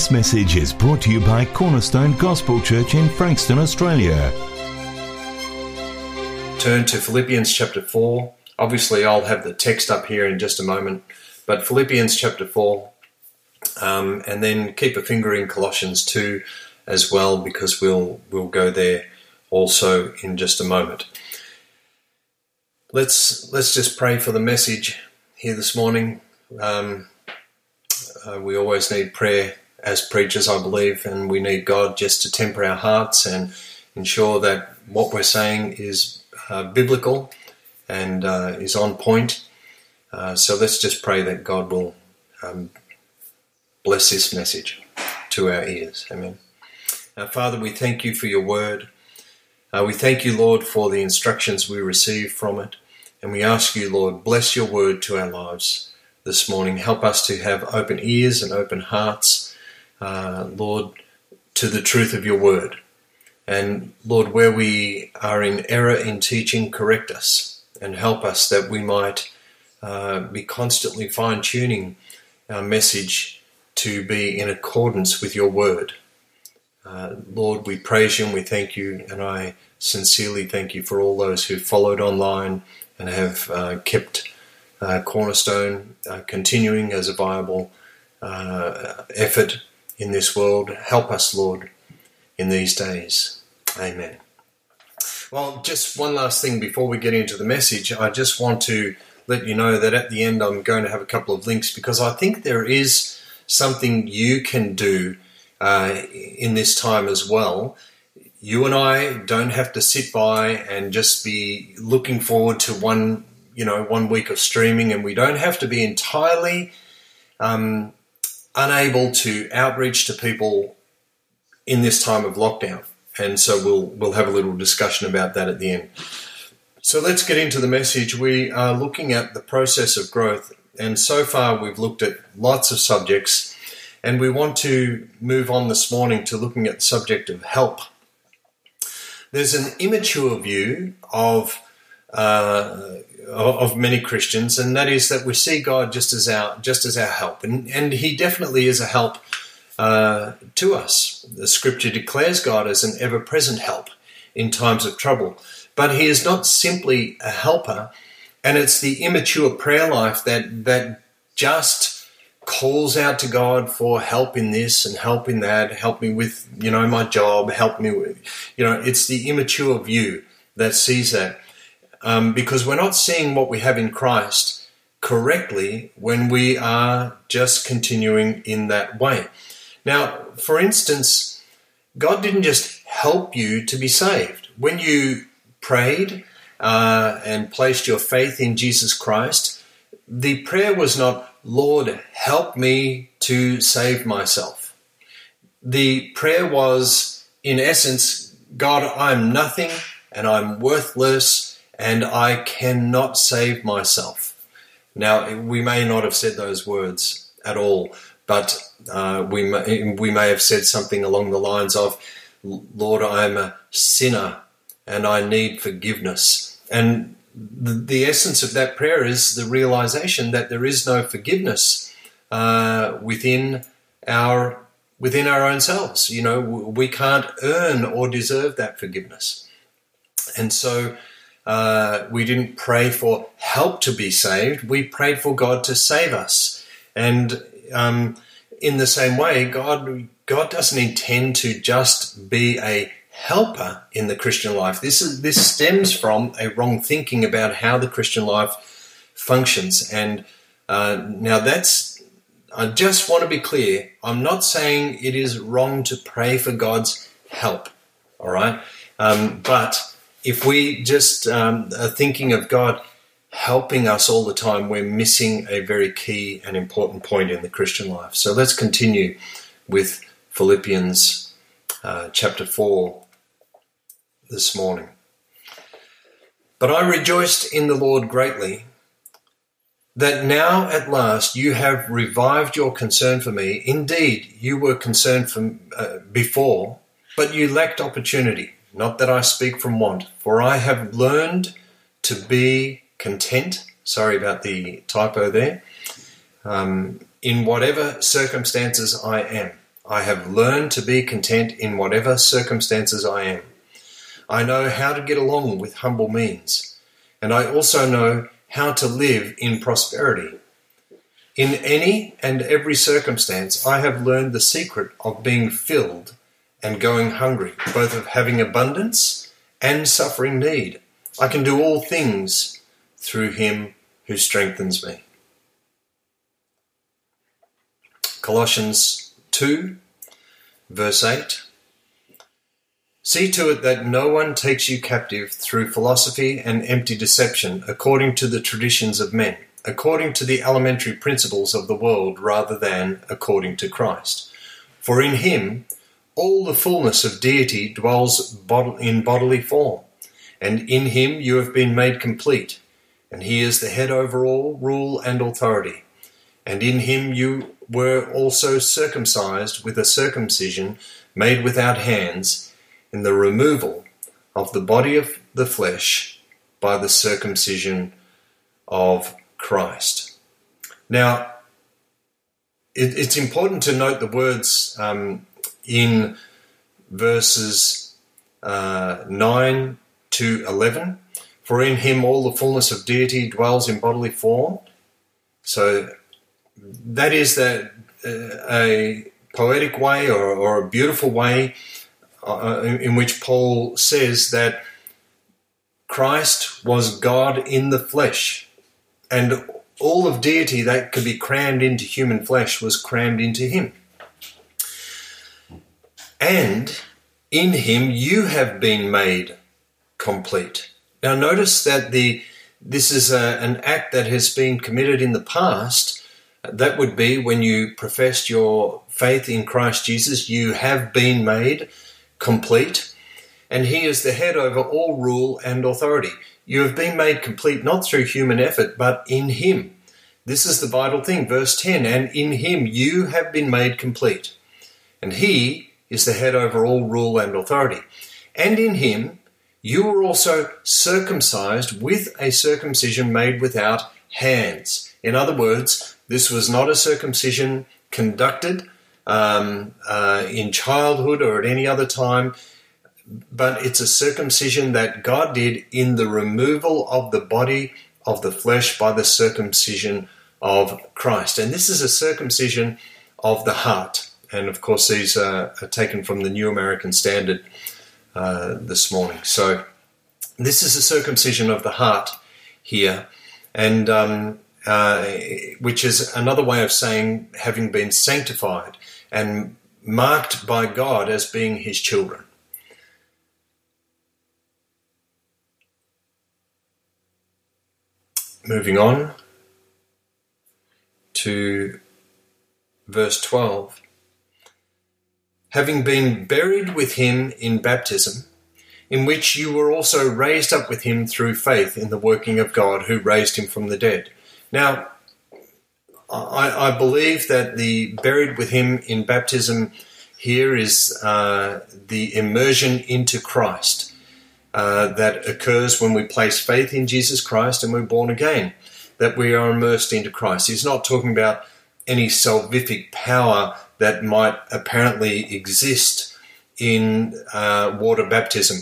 This message is brought to you by Cornerstone Gospel Church in Frankston, Australia. Turn to Philippians chapter 4. Obviously, I'll have the text up here in just a moment, but Philippians chapter 4, um, and then keep a finger in Colossians 2 as well, because we'll, we'll go there also in just a moment. Let's, let's just pray for the message here this morning. Um, uh, we always need prayer as preachers, I believe, and we need God just to temper our hearts and ensure that what we're saying is uh, biblical and uh, is on point. Uh, so let's just pray that God will um, bless this message to our ears. Amen. Now, Father, we thank you for your word. Uh, we thank you, Lord, for the instructions we receive from it. And we ask you, Lord, bless your word to our lives this morning. Help us to have open ears and open hearts uh, Lord, to the truth of your word. And Lord, where we are in error in teaching, correct us and help us that we might uh, be constantly fine tuning our message to be in accordance with your word. Uh, Lord, we praise you and we thank you, and I sincerely thank you for all those who followed online and have uh, kept uh, Cornerstone uh, continuing as a viable uh, effort in this world. Help us, Lord, in these days. Amen. Well, just one last thing before we get into the message. I just want to let you know that at the end I'm going to have a couple of links because I think there is something you can do uh, in this time as well. You and I don't have to sit by and just be looking forward to one, you know, one week of streaming, and we don't have to be entirely um, unable to outreach to people in this time of lockdown. And so we'll we'll have a little discussion about that at the end. So let's get into the message. We are looking at the process of growth, and so far we've looked at lots of subjects, and we want to move on this morning to looking at the subject of help. There's an immature view of uh, of many Christians, and that is that we see God just as our just as our help, and and He definitely is a help uh, to us. The Scripture declares God as an ever-present help in times of trouble, but He is not simply a helper, and it's the immature prayer life that that just calls out to God for help in this and help in that, help me with you know my job, help me with you know it's the immature view that sees that um, because we're not seeing what we have in Christ correctly when we are just continuing in that way. Now, for instance, God didn't just help you to be saved. When you prayed uh, and placed your faith in Jesus Christ, the prayer was not, Lord, help me to save myself. The prayer was, in essence, God, I'm nothing and I'm worthless and I cannot save myself. Now, we may not have said those words at all, but uh, we, may, we may have said something along the lines of, Lord, I am a sinner and I need forgiveness. And the, the essence of that prayer is the realization that there is no forgiveness uh, within our within our own selves. You know, we can't earn or deserve that forgiveness. And so uh, we didn't pray for help to be saved. We prayed for God to save us. And um, in the same way, God God doesn't intend to just be a helper in the Christian life. This is this stems from a wrong thinking about how the Christian life functions. And uh, now that's I just want to be clear. I'm not saying it is wrong to pray for God's help. All right, um, but if we just um, are thinking of God helping us all the time, we're missing a very key and important point in the Christian life. So let's continue with Philippians uh, chapter 4 this morning. But I rejoiced in the Lord greatly that now at last you have revived your concern for me. Indeed, you were concerned for, uh, before, but you lacked opportunity. Not that I speak from want, for I have learned to be content. Sorry about the typo there. Um, in whatever circumstances I am, I have learned to be content in whatever circumstances I am. I know how to get along with humble means, and I also know how to live in prosperity. In any and every circumstance, I have learned the secret of being filled and going hungry, both of having abundance and suffering need. I can do all things through him who strengthens me. Colossians 2, verse 8. See to it that no one takes you captive through philosophy and empty deception, according to the traditions of men, according to the elementary principles of the world, rather than according to Christ. For in him all the fullness of deity dwells in bodily form, and in him you have been made complete, and he is the head over all rule and authority. And in him you were also circumcised with a circumcision made without hands, in the removal of the body of the flesh by the circumcision of Christ. Now, it, it's important to note the words um, in verses uh, 9 to 11. For in him all the fullness of deity dwells in bodily form. So that is that uh, a poetic way or, or a beautiful way uh, in, in which Paul says that Christ was God in the flesh, and all of deity that could be crammed into human flesh was crammed into him. And in him you have been made complete. Now notice that the this is a, an act that has been committed in the past that would be when you professed your faith in Christ Jesus, you have been made complete, and He is the head over all rule and authority. You have been made complete not through human effort, but in Him. This is the vital thing. Verse 10 And in Him you have been made complete. And He is the head over all rule and authority. And in Him you were also circumcised with a circumcision made without hands. In other words, this was not a circumcision conducted um, uh, in childhood or at any other time, but it's a circumcision that God did in the removal of the body of the flesh by the circumcision of Christ. And this is a circumcision of the heart. And of course, these are, are taken from the New American Standard uh, this morning. So, this is a circumcision of the heart here. And um, uh, which is another way of saying having been sanctified and marked by God as being his children. Moving on to verse 12. Having been buried with him in baptism, in which you were also raised up with him through faith in the working of God who raised him from the dead now, I, I, believe that the buried with him in baptism here is uh, the immersion into Christ uh, that occurs when we place faith in Jesus Christ and we're born again, that we are immersed into Christ. He's not talking about any salvific power that might apparently exist in uh, water baptism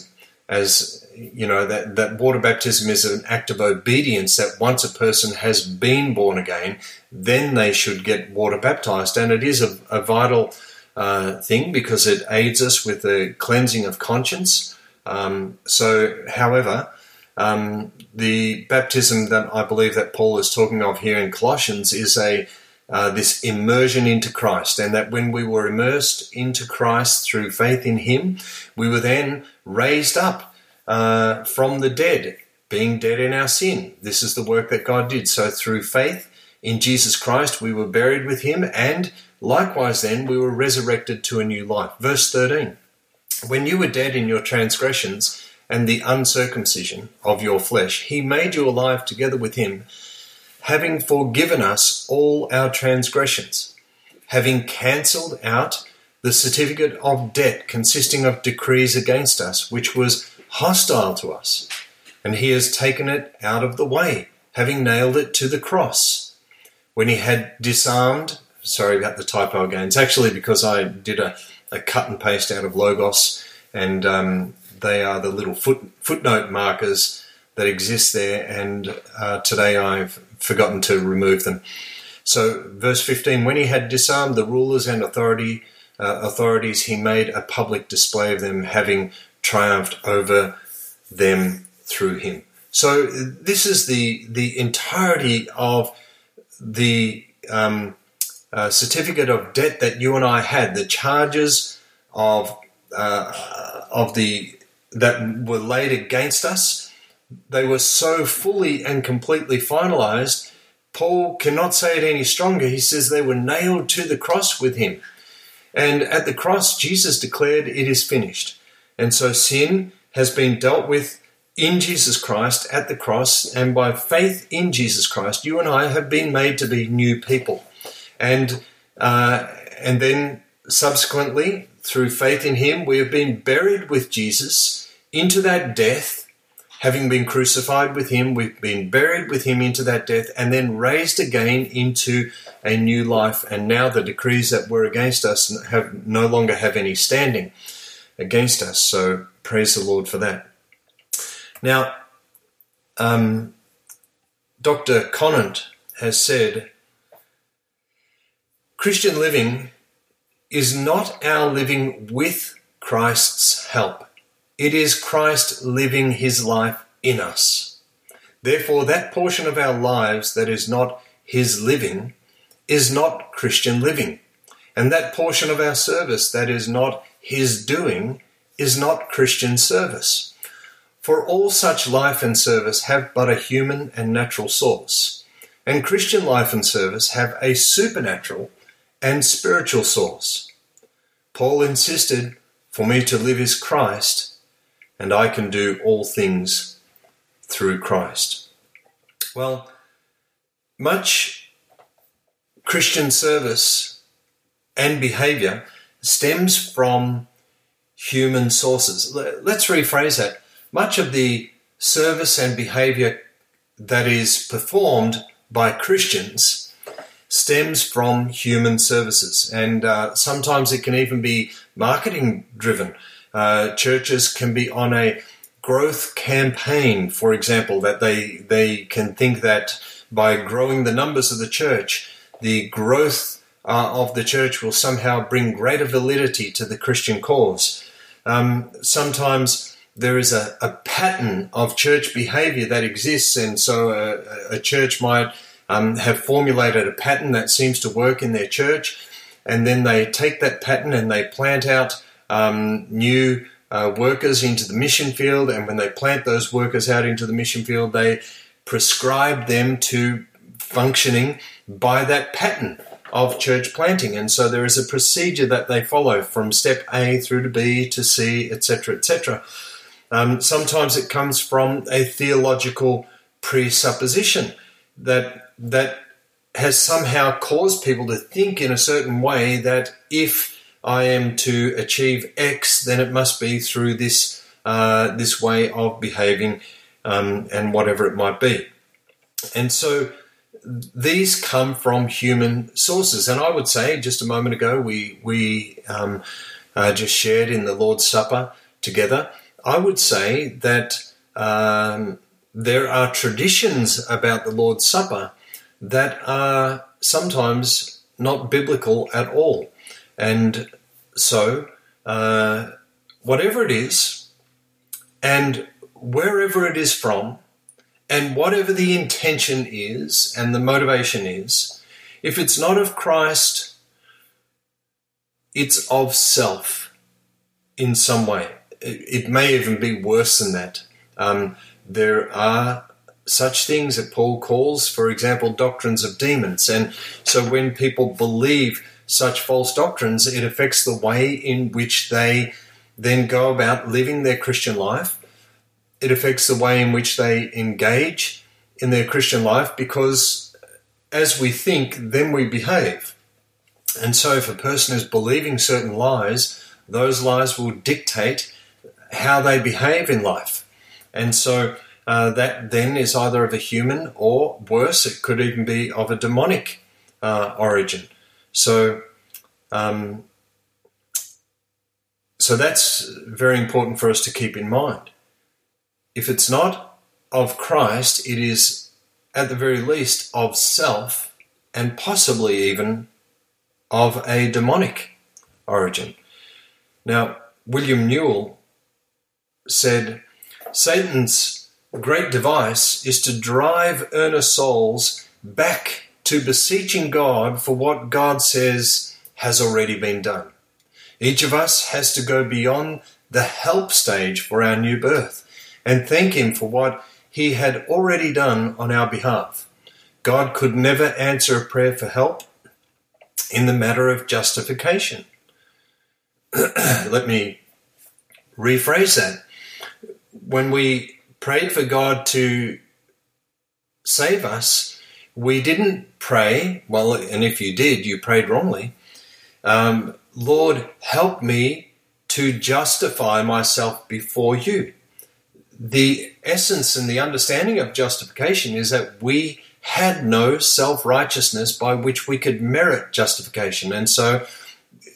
as you know that, that water baptism is an act of obedience that once a person has been born again then they should get water baptized. And it is a, a vital uh, thing because it aids us with the cleansing of conscience. Um, so however um, the baptism that i believe that paul is talking of here in colossians is a uh, this immersion into Christ, and that when we were immersed into Christ through faith in Him, we were then raised up uh, from the dead, being dead in our sin. This is the work that God did. So through faith in Jesus Christ, we were buried with him, and likewise then we were resurrected to a new life. Verse 13 When you were dead in your transgressions and the uncircumcision of your flesh, he made you alive together with him, having forgiven us all our transgressions, having cancelled out the certificate of debt consisting of decrees against us, which was hostile to us, and he has taken it out of the way, having nailed it to the cross. When he had disarmed sorry about the typo again. It's actually because I did a, a cut and paste out of Logos, and um, they are the little foot, footnote markers that exist there, and uh, today I've forgotten to remove them. So, verse 15 when he had disarmed the rulers and authority, uh, authorities, he made a public display of them, having triumphed over them through him. So, this is the, the entirety of the um, uh, certificate of debt that you and I had, the charges of uh, of the that were laid against us they were so fully and completely finalized, Paul cannot say it any stronger. He says they were nailed to the cross with him. And at the cross, Jesus declared, It is finished. And so sin has been dealt with in Jesus Christ at the cross, and by faith in Jesus Christ, you and I have been made to be new people. And uh, and then subsequently, through faith in Him, we have been buried with Jesus into that death having been crucified with him, we've been buried with him into that death, and then raised again into a new life. And now the decrees that were against us have no longer have any standing against us. So praise the Lord for that. Now, um, Dr. Conant has said Christian living is not our living with Christ's help. It is Christ living his life in us. Therefore, that portion of our lives that is not his living is not Christian living. And that portion of our service that is not his doing is not Christian service. For all such life and service have but a human and natural source, and Christian life and service have a supernatural and spiritual source. Paul insisted, For me to live is Christ, and I can do all things through Christ. Well, much Christian service and behavior stems from human sources. Let's rephrase that. Much of the service and behavior that is performed by Christians stems from human services, and uh, sometimes it can even be marketing driven. Uh, churches can be on a growth campaign, for example, that they they can think that by growing the numbers of the church, the growth uh, of the church will somehow bring greater validity to the Christian cause. Um, sometimes there is a, a, pattern of church behavior that exists, and so a, a church might um, have formulated a pattern that seems to work in their church, and then they take that pattern and they plant out um, new uh, workers into the mission field, and when they plant those workers out into the mission field, they prescribe them to functioning by that pattern of church planting. And so there is a procedure that they follow from step A through to B to C, etc., etc. Um, sometimes it comes from a theological presupposition that that has somehow caused people to think in a certain way that if I am to achieve X, then it must be through this uh, this way of behaving um, and whatever it might be. And so these come from human sources. And I would say, just a moment ago, we we um, uh, just shared in the Lord's Supper together. I would say that um, there are traditions about the Lord's Supper that are sometimes not biblical at all. And so, uh, whatever it is, and wherever it is from, and whatever the intention is and the motivation is, if it's not of Christ, it's of self in some way. It, may even be worse than that. Um, there are such things that Paul calls, for example, doctrines of demons. And so when people believe such false doctrines, it affects the way in which they then go about living their Christian life. It affects the way in which they engage in their Christian life because as we think, then we behave. And so, if a person is believing certain lies, those lies will dictate how they behave in life. And so, uh, that then is either of a human or worse, it could even be of a demonic uh, origin. So, um, so that's very important for us to keep in mind. If it's not of Christ, it is at the very least of self and possibly even of a demonic origin. Now, William Newell said Satan's great device is to drive earnest souls back to beseeching God for what God says has already been done. Each of us has to go beyond the help stage for our new birth and thank Him for what He had already done on our behalf. God could never answer a prayer for help in the matter of justification. Let me rephrase that. When we prayed for God to save us, we didn't pray, well, and if you did, you prayed wrongly. Um, Lord, help me to justify myself before you. The essence and the understanding of justification is that we had no self righteousness by which we could merit justification. And so,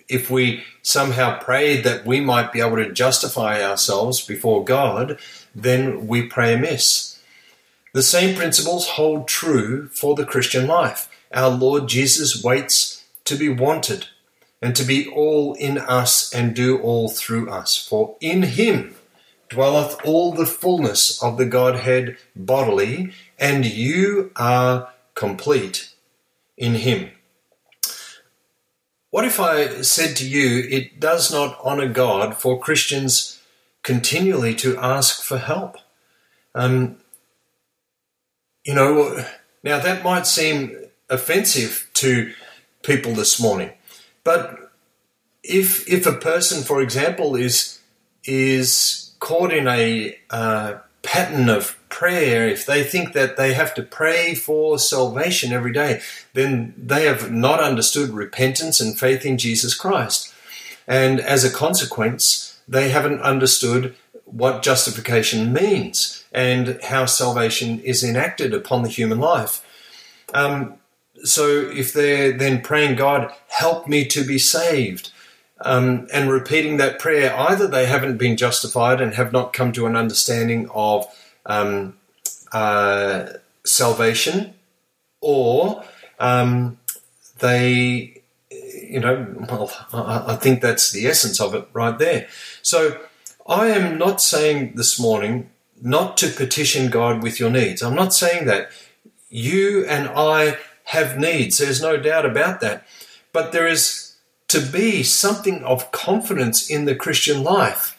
if we somehow prayed that we might be able to justify ourselves before God, then we pray amiss. The same principles hold true for the Christian life. Our Lord Jesus waits to be wanted and to be all in us and do all through us. For in him dwelleth all the fullness of the Godhead bodily, and you are complete in him. What if I said to you, it does not honor God for Christians continually to ask for help? Um, you know, now that might seem offensive to people this morning, but if if a person, for example, is is caught in a uh, pattern of prayer, if they think that they have to pray for salvation every day, then they have not understood repentance and faith in Jesus Christ. And as a consequence, they haven't understood what justification means and how salvation is enacted upon the human life. Um, so if they're then praying, God, help me to be saved, um, and repeating that prayer, either they haven't been justified and have not come to an understanding of um, uh, salvation, or um, they, you know, well, I, I think that's the essence of it right there. So I am not saying this morning not to petition God with your needs. I'm not saying that. You and I have needs. There's no doubt about that. But there is to be something of confidence in the Christian life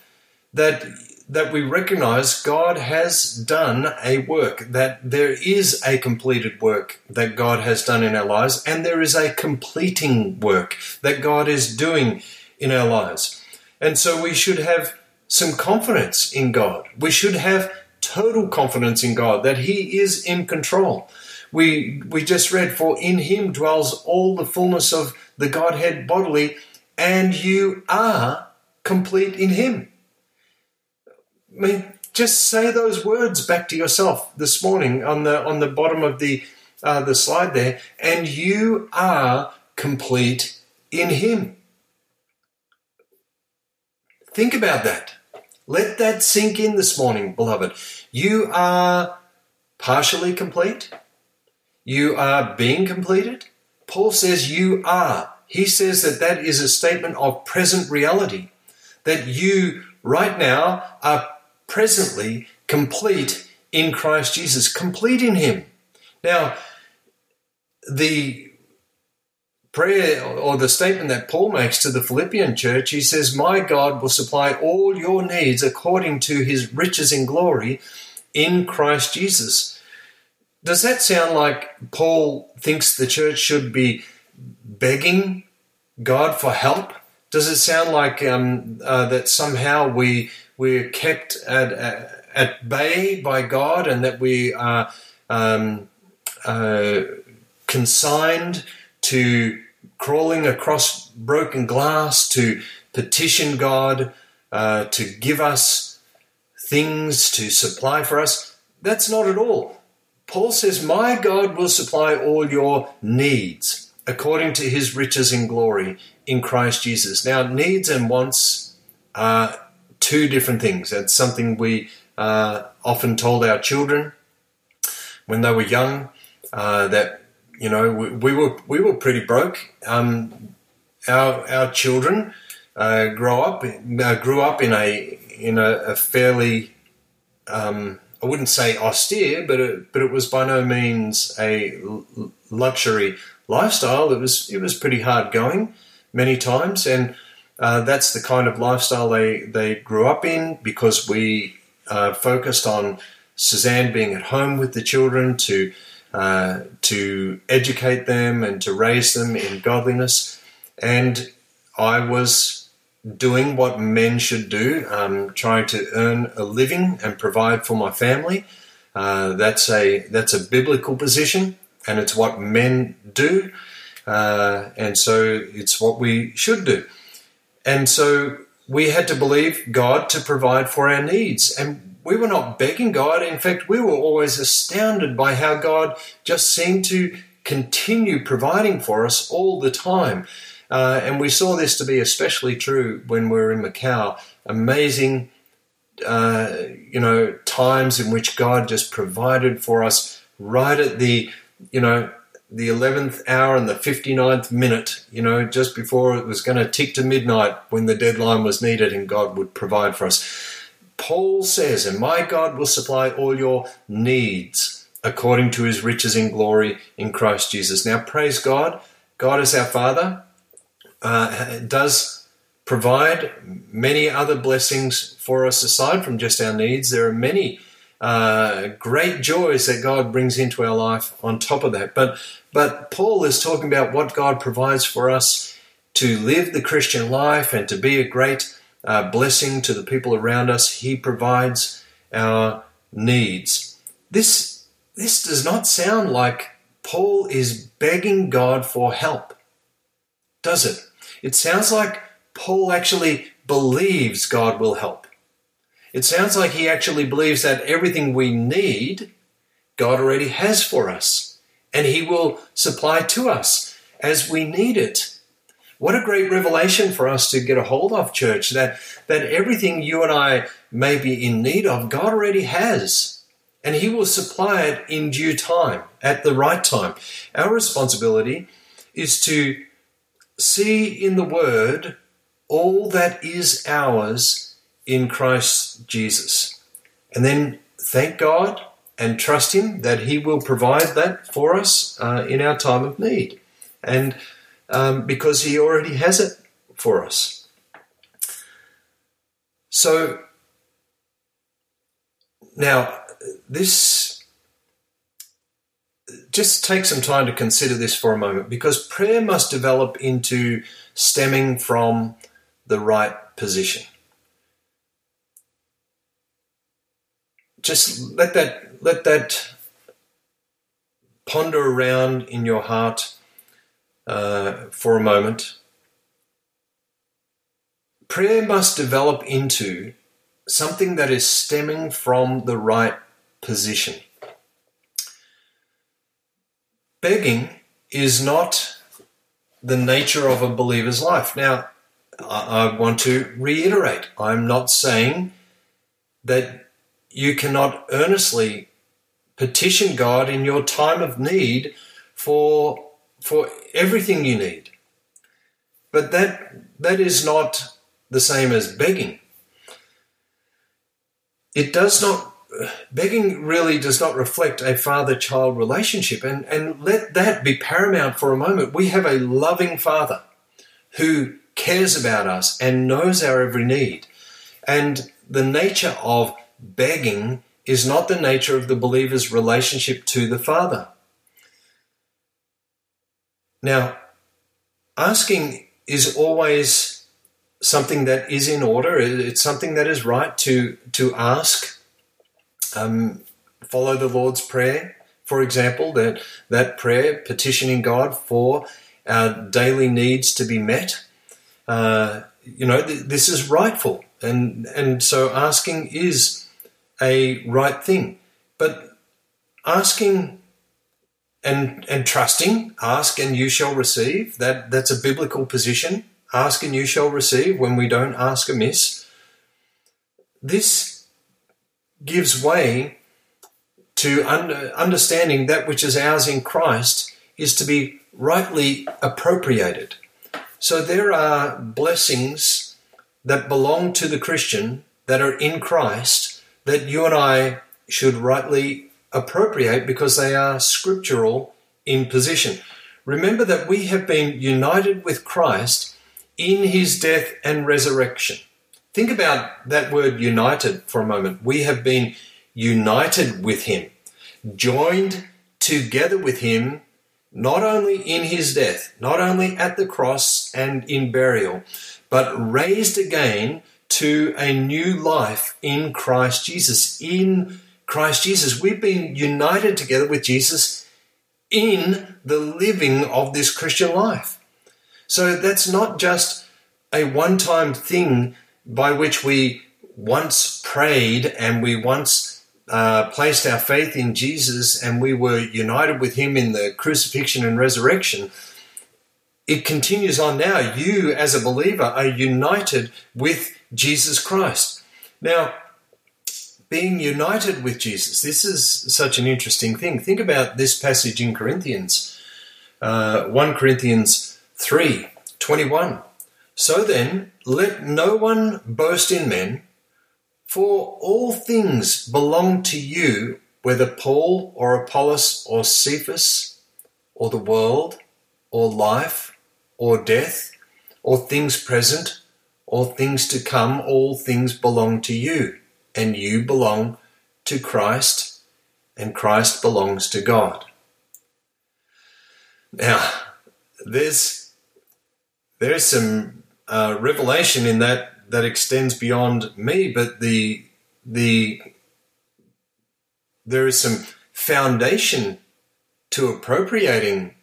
that that we recognize God has done a work, that there is a completed work that God has done in our lives, and there is a completing work that God is doing in our lives. And so we should have some confidence in God. We should have total confidence in God that He is in control. We, we just read, For in Him dwells all the fullness of the Godhead bodily, and you are complete in Him. I mean, just say those words back to yourself this morning on the on the bottom of the uh, the slide there, and you are complete in Him. Think about that. Let that sink in this morning, beloved. You are partially complete. You are being completed. Paul says you are. He says that that is a statement of present reality. That you right now are presently complete in Christ Jesus, complete in Him. Now, the prayer or the statement that Paul makes to the Philippian church, he says, My God will supply all your needs according to his riches in glory in Christ Jesus. Does that sound like Paul thinks the church should be begging God for help? Does it sound like um, uh, that somehow we we're kept at at bay by God and that we are um, uh, consigned to crawling across broken glass to petition God uh, to give us things to supply for us. That's not at all. Paul says, My God will supply all your needs. according to his riches in glory in Christ Jesus. Now, needs and wants are two different things. That's something we uh, often told our children when they were young uh, that you know we, we, were we were pretty broke. Um, our our children uh, grow up uh, grew up in a in a, a fairly um, I wouldn't say austere, but it, but it was by no means a luxury lifestyle. It was it was pretty hard going many times, and uh, that's the kind of lifestyle they they grew up in because we uh, focused on Suzanne being at home with the children to uh, to educate them and to raise them in godliness, and I was doing what men should do, um, trying to earn a living and provide for my family. Uh, that's a that's a biblical position, and it's what men do, uh, and so it's what we should do. And so we had to believe God to provide for our needs, and we were not begging God. In fact, we were always astounded by how God just seemed to continue providing for us all the time. Uh, and we saw this to be especially true when we were in Macau. Amazing, uh, you know, times in which God just provided for us right at the, you know, the 11th hour and the 59th minute, you know, just before it was going to tick to midnight when the deadline was needed and God would provide for us. Paul says, and my God will supply all your needs according to his riches in glory in Christ Jesus. Now, praise God. God is our Father uh, does provide many other blessings for us aside from just our needs. There are many uh, great joys that God brings into our life on top of that. But but Paul is talking about what God provides for us to live the Christian life and to be a great uh, blessing to the people around us. He provides our needs. This this does not sound like Paul is begging God for help, does it? It sounds like Paul actually believes God will help. It sounds like he actually believes that everything we need, God already has for us, and he will supply to us as we need it. What a great revelation for us to get a hold of, church, that, that everything you and I may be in need of, God already has. And He will supply it in due time, at the right time. Our responsibility is to see in the Word all that is ours in Christ Jesus. And then thank God and trust Him that He will provide that for us uh, in our time of need. And um, because He already has it for us. So, now, this just take some time to consider this for a moment because prayer must develop into stemming from the right position. Just let that let that ponder around in your heart uh, for a moment. Prayer must develop into something that is stemming from the right position. begging is not the nature of a believer's life. Now, I, want to reiterate I'm not saying that you cannot earnestly petition God in your time of need for, for everything you need. But that, that is not the same as begging. It does not begging really does not reflect a father child relationship. And, and let that be paramount for a moment. We have a loving father who cares about us and knows our every need. And the nature of begging is not the nature of the believer's relationship to the Father. Now, asking is always something that is in order. It's something that is right to, to ask um, follow the Lord's Prayer, for example, that, that prayer petitioning God for our daily needs to be met. Uh, you know, th- this is rightful. And, and so asking is a right thing. But asking and and trusting. Ask and you shall receive. That that's a biblical position. Ask and you shall receive. When we don't ask amiss, this gives way to under, understanding that which is ours in Christ is to be rightly appropriated. So there are blessings that belong to the Christian that are in Christ that you and I should rightly appropriate because they are scriptural in position. Remember that we have been united with Christ in his death and resurrection. Think about that word united for a moment. We have been united with him, joined together with him, not only in his death, not only at the cross and in burial, but raised again to a new life in Christ Jesus. In Christ Jesus, we've been united together with Jesus in the living of this Christian life. So that's not just a one time thing by which we once prayed and we once uh, placed our faith in Jesus and we were united with Him in the crucifixion and resurrection. It continues on now. You, as a believer, are united with Jesus Christ. Now, being united with Jesus, this is such an interesting thing. Think about this passage in Corinthians, uh, 1 Corinthians 3 21. So then, let no one boast in men, for all things belong to you, whether Paul or Apollos or Cephas, or the world, or life, or death, or things present, or things to come, all things belong to you, and you belong to Christ, and Christ belongs to God. Now, there's there's some uh, revelation in that that extends beyond me, but the the there is some foundation to appropriating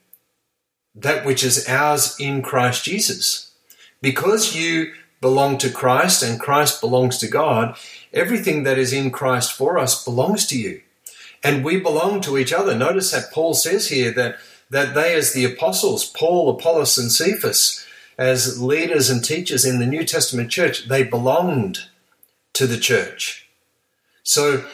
that which is ours in Christ Jesus. Because you belong to Christ and Christ belongs to God, everything that is in Christ for us belongs to you. And we belong to each other. Notice that Paul says here that, that they, as the apostles, Paul, Apollos, and Cephas, as leaders and teachers in the New Testament church, they belonged to the church. So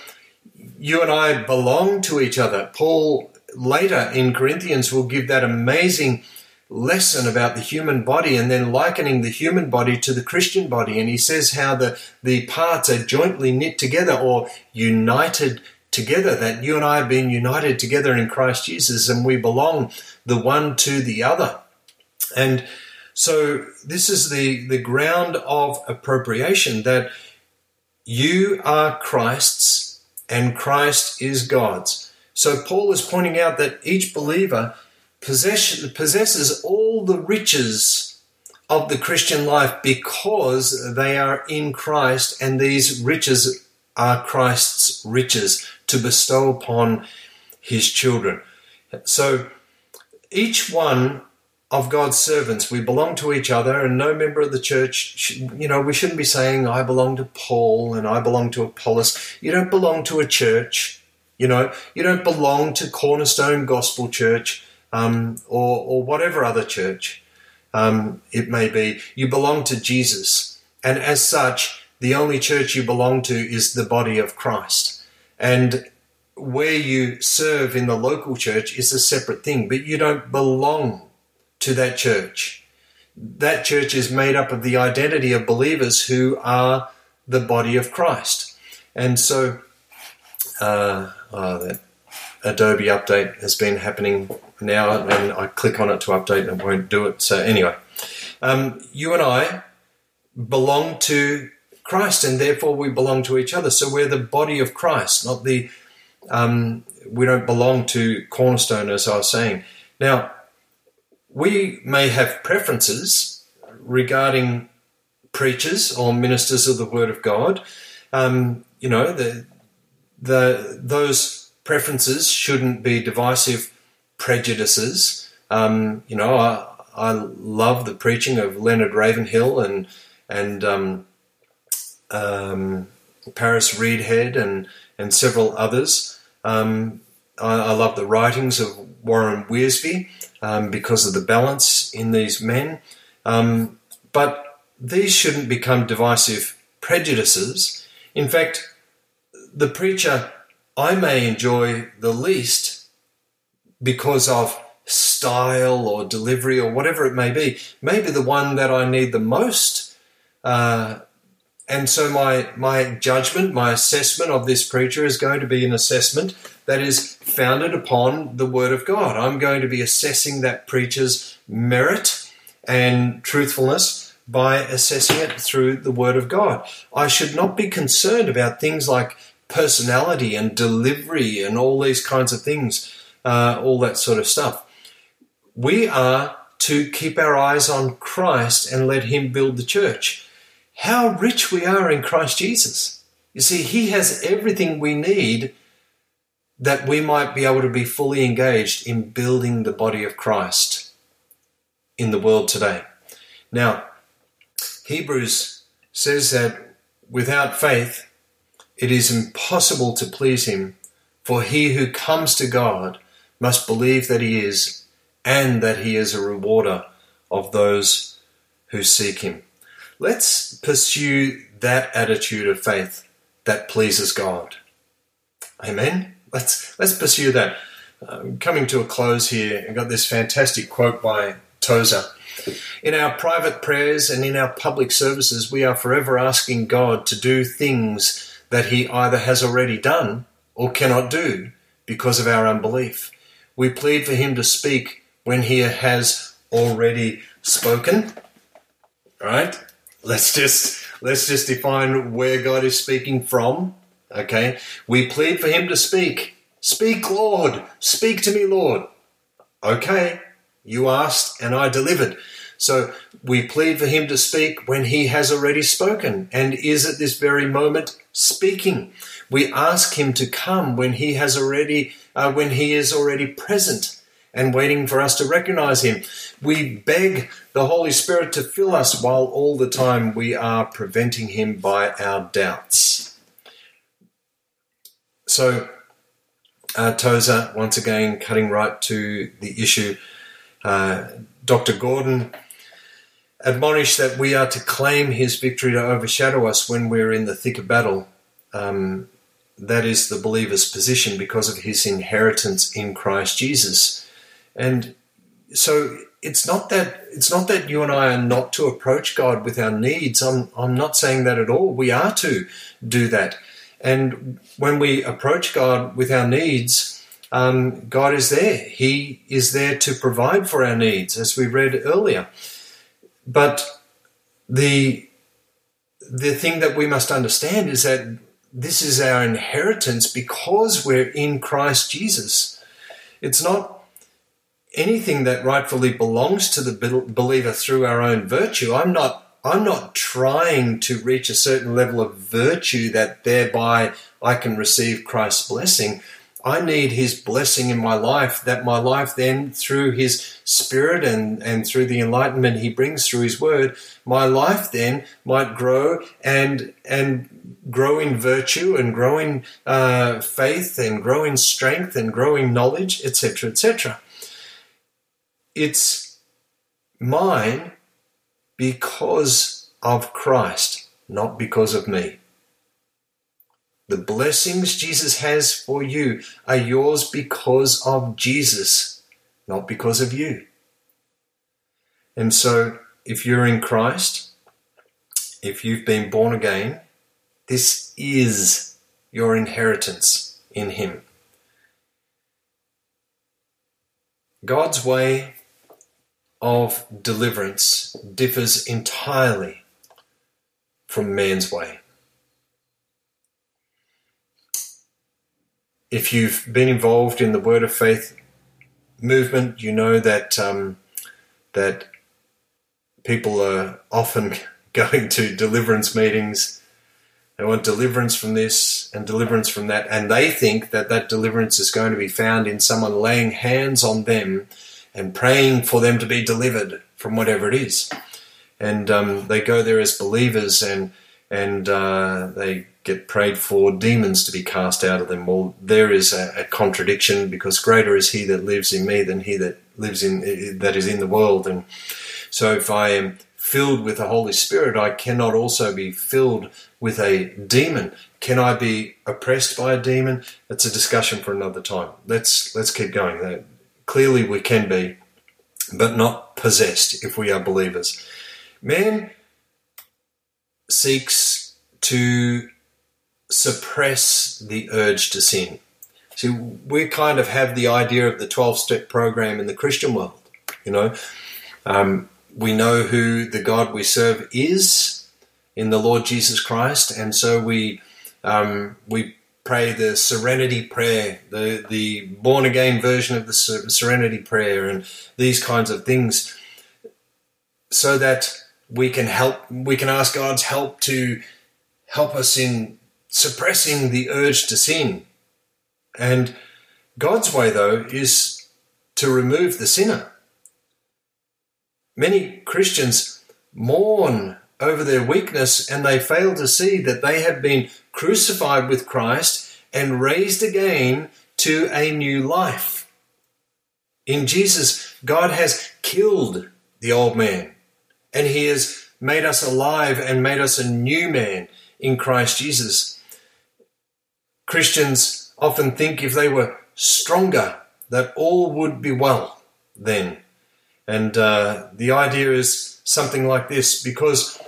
you and I belong to each other. Paul later in Corinthians will give that amazing lesson about the human body and then likening the human body to the Christian body. And he says how the, the parts are jointly knit together or united together, that you and I have been united together in Christ Jesus and we belong the one to the other. And so this is the, the ground of appropriation that you are Christ's and Christ is God's. So Paul is pointing out that each believer possess, possesses all the riches of the Christian life because they are in Christ and these riches are Christ's riches to bestow upon his children. So each one of God's servants. We belong to each other, and no member of the church, you know, we shouldn't be saying, I belong to Paul and I belong to Apollos. You don't belong to a church, you know, you don't belong to Cornerstone Gospel Church um, or, or whatever other church um, it may be. You belong to Jesus. And as such, the only church you belong to is the body of Christ. And where you serve in the local church is a separate thing, but you don't belong to that church. That church is made up of the identity of believers who are the body of Christ. And so, uh, oh, that Adobe update has been happening now, and I click on it to update and it won't do it. So, anyway, um, you and I belong to Christ, and therefore we belong to each other. So, we're the body of Christ, not the, um, we don't belong to Cornerstone, as I was saying. Now, we may have preferences regarding preachers or ministers of the Word of God. Um, you know, the, the, those preferences shouldn't be divisive prejudices. Um, you know, I, I love the preaching of Leonard Ravenhill and and um, um, Paris Reidhead and and several others. Um, I, I love the writings of Warren Wiersbe um, because of the balance in these men. Um, but these shouldn't become divisive prejudices. In fact, the preacher I may enjoy the least because of style or delivery or whatever it may be, maybe the one that I need the most. Uh, and so my my judgment, my assessment of this preacher is going to be an assessment that is founded upon the Word of God. I'm going to be assessing that preacher's merit and truthfulness by assessing it through the Word of God. I should not be concerned about things like personality and delivery and all these kinds of things, uh, all that sort of stuff. We are to keep our eyes on Christ and let Him build the church. How rich we are in Christ Jesus. You see, He has everything we need that we might be able to be fully engaged in building the body of Christ in the world today. Now, Hebrews says that without faith, it is impossible to please Him, for he who comes to God must believe that He is, and that He is a rewarder of those who seek Him. Let's pursue that attitude of faith that pleases God. Amen let's let's pursue that. Um, coming to a close here, I got this fantastic quote by Tozer. In our private prayers and in our public services, we are forever asking God to do things that He either has already done or cannot do because of our unbelief. We plead for Him to speak when He has already spoken. All right? Let's just let's just define where God is speaking from Okay? We plead for him to speak. Speak, Lord. Speak to me, Lord. Okay. You asked and I delivered. So we plead for him to speak when he has already spoken and is at this very moment speaking. We ask him to come when he has already, uh, when he is already present and waiting for us to recognize him. We beg the Holy Spirit to fill us while all the time we are preventing him by our doubts. So, uh, Tozer, once again, cutting right to the issue. Uh, Dr. Gordon admonished that we are to claim his victory to overshadow us when we're in the thick of battle. Um, that is the believer's position because of his inheritance in Christ Jesus. And so it's not that it's not that you and I are not to approach God with our needs. I'm I'm not saying that at all. We are to do that. And when we approach God with our needs, um, God is there. He is there to provide for our needs, as we read earlier. But the the thing that we must understand is that this is our inheritance because we're in Christ Jesus. It's not anything that rightfully belongs to the believer through our own virtue. I'm not I'm not trying to reach a certain level of virtue that thereby I can receive Christ's blessing. I need his blessing in my life, that my life then, through his spirit and, and through the enlightenment he brings through his word, my life then might grow and and grow in virtue and grow in uh, faith and grow in strength and grow in knowledge, etc., etc. It's mine because of Christ, not because of me. The blessings Jesus has for you are yours because of Jesus, not because of you. And so, if you're in Christ, if you've been born again, this is your inheritance in Him. God's way of deliverance differs entirely from man's way. If you've been involved in the Word of Faith movement, you know that um, that people are often going to deliverance meetings. They want deliverance from this and deliverance from that, and they think that that deliverance is going to be found in someone laying hands on them and praying for them to be delivered from whatever it is. And um, they go there as believers and and uh, they get prayed for demons to be cast out of them. Well, there is a, a, contradiction because greater is He that lives in me than He that lives in that is in the world. And so, if I am filled with the Holy Spirit, I cannot also be filled with a demon. Can I be oppressed by a demon? That's a discussion for another time. Let's let's keep going. Clearly, we can be, but not possessed if we are believers. Man seeks to suppress the urge to sin. See, we kind of have the idea of the 12 step program in the Christian world. You know, um, we know who the God we serve is in the Lord Jesus Christ, and so we um, we pray the Serenity Prayer, the the born again version of the Serenity Prayer, and these kinds of things, so that we can help. We can ask God's help to help us in suppressing the urge to sin. And God's way, though, is to remove the sinner. Many Christians mourn over their weakness and they fail to see that they have been crucified with Christ and raised again to a new life. In Jesus, God has killed the old man and he has made us alive and made us a new man in Christ Jesus. Christians often think if they were stronger, that all would be well then. And uh, the idea is something like this because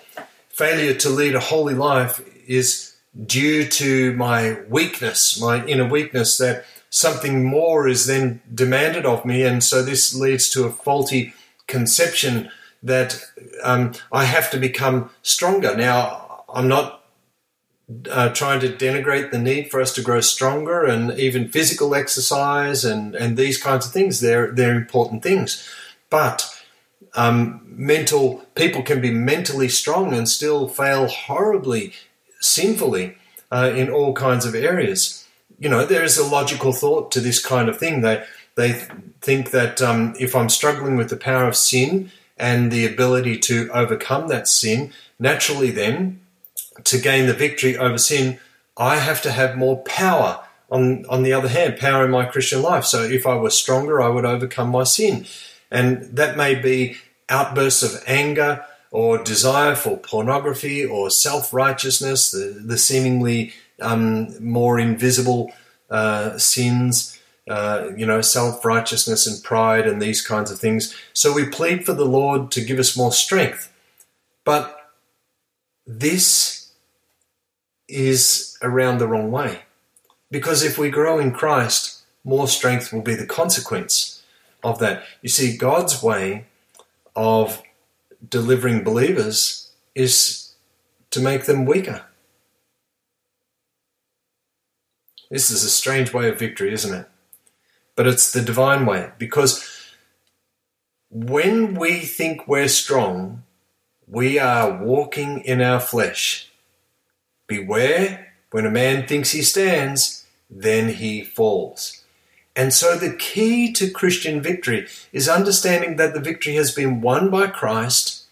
failure to lead a holy life is due to my weakness, my inner weakness, that something more is then demanded of me. And so this leads to a faulty conception that um, I have to become stronger. Now, I'm not uh, trying to denigrate the need for us to grow stronger and even physical exercise and, and these kinds of things. They're, they're important things. But um, mental people can be mentally strong and still fail horribly, sinfully uh, in all kinds of areas. You know, there is a logical thought to this kind of thing. They, they think that um, if I'm struggling with the power of sin and the ability to overcome that sin, naturally then to gain the victory over sin, I have to have more power. On, on the other hand, power in my Christian life. So if I were stronger, I would overcome my sin. And that may be outbursts of anger or desire for pornography or self righteousness, the, the seemingly um, more invisible uh, sins, uh, you know, self righteousness and pride and these kinds of things. So we plead for the Lord to give us more strength. But this is around the wrong way. Because if we grow in Christ, more strength will be the consequence of that. You see, God's way of delivering believers is to make them weaker. This is a strange way of victory, isn't it? But it's the divine way because when we think we're strong, we are walking in our flesh. Beware, when a man thinks he stands, then he falls. And so the key to Christian victory is understanding that the victory has been won by Christ.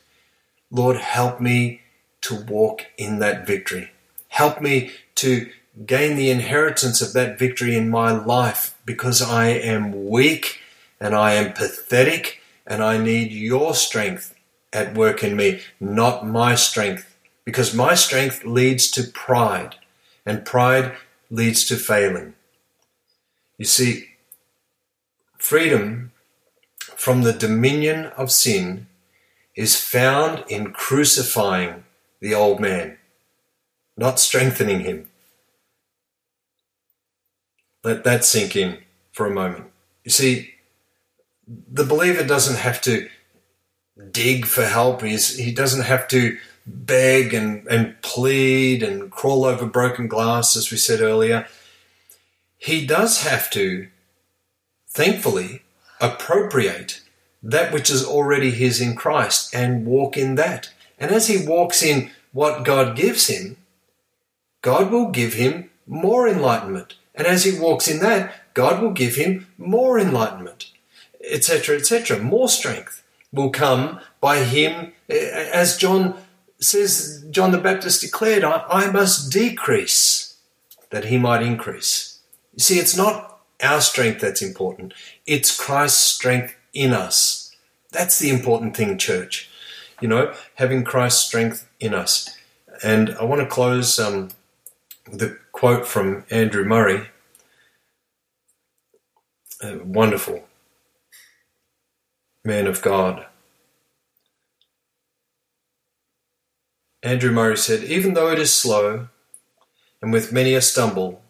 Lord, help me to walk in that victory. Help me to gain the inheritance of that victory in my life because I am weak and I am pathetic and I need your strength at work in me, not my strength because my strength leads to pride, and pride leads to failing. You see, freedom from the dominion of sin is found in crucifying the old man, not strengthening him. Let that sink in for a moment. You see, the believer doesn't have to dig for help. He doesn't have to beg and, and plead and crawl over broken glass, as we said earlier, he does have to, thankfully, appropriate that which is already his in Christ and walk in that. And as he walks in what God gives him, God will give him more enlightenment. And as he walks in that, God will give him more enlightenment, etc., etc. More strength will come by him, as John says John the Baptist declared, I, I must decrease that he might increase. You see, it's not our strength that's important, it's Christ's strength in us. That's the important thing, church. You know, having Christ's strength in us. And I want to close um, with a quote from Andrew Murray. A wonderful man of God. Andrew Murray said, Even though it is slow, and with many a stumble,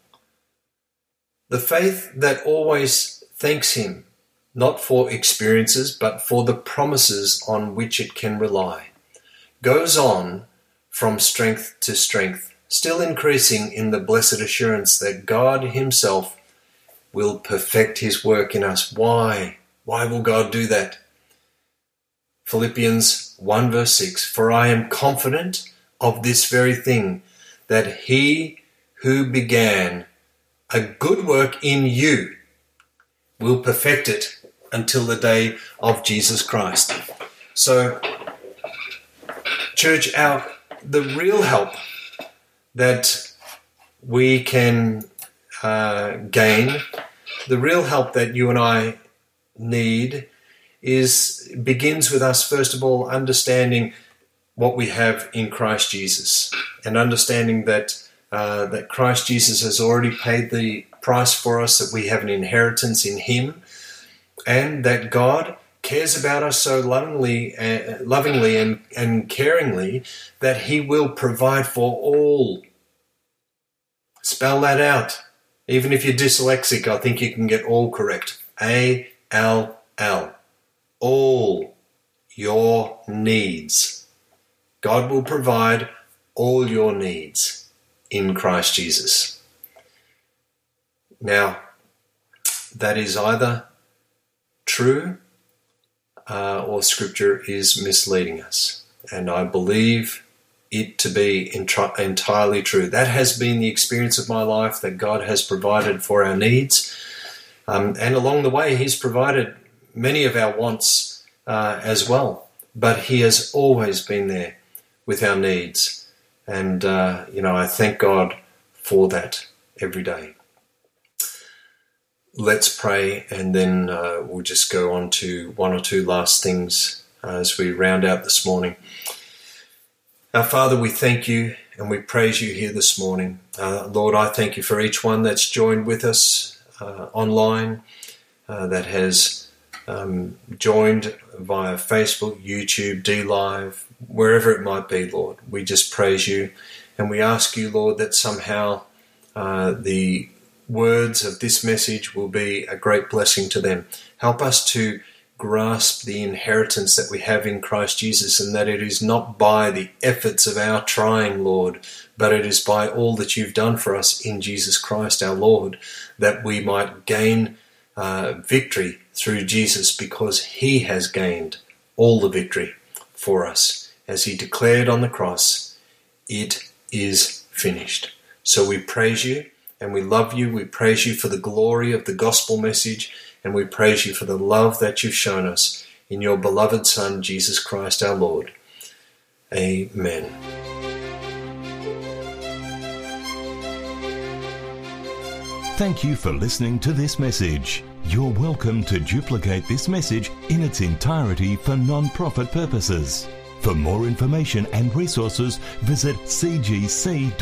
the faith that always thanks Him, not for experiences, but for the promises on which it can rely, goes on from strength to strength, still increasing in the blessed assurance that God Himself will perfect His work in us. Why? Why will God do that? Philippians 1 verse 6 For I am confident of this very thing, that he who began a good work in you will perfect it until the day of Jesus Christ. So, church, our the real help that we can uh, gain, the real help that you and I need is begins with us first of all understanding what we have in Christ Jesus and understanding that uh, that Christ Jesus has already paid the price for us, that we have an inheritance in Him, and that God cares about us so lovingly, uh, lovingly and, and caringly that He will provide for all. Spell that out. Even if you're dyslexic, I think you can get all correct. A L L all your needs. God will provide all your needs in Christ Jesus. Now, that is either true uh, or Scripture is misleading us. And I believe it to be entirely true. That has been the experience of my life that God has provided for our needs. Um, and along the way, He's provided many of our wants uh, as well. But He has always been there with our needs. And, uh, you know, I thank God for that every day. Let's pray, and then uh, we'll just go on to one or two last things as we round out this morning. Our Father, we thank you and we praise you here this morning. Uh, Lord, I thank you for each one that's joined with us uh, online, uh, that has um, joined via Facebook, YouTube, DLive, wherever it might be, Lord. We just praise you and we ask you, Lord, that somehow uh, the words of this message will be a great blessing to them. Help us to grasp the inheritance that we have in Christ Jesus and that it is not by the efforts of our trying, Lord, but it is by all that you've done for us in Jesus Christ our Lord that we might gain uh, victory through Jesus because he has gained all the victory for us. As he declared on the cross, it is finished. So we praise you and we love you. We praise you for the glory of the gospel message and we praise you for the love that you've shown us in your beloved Son, Jesus Christ our Lord. Amen. Thank you for listening to this message. You're welcome to duplicate this message in its entirety for non-profit purposes. For more information and resources, visit cgc.org.au.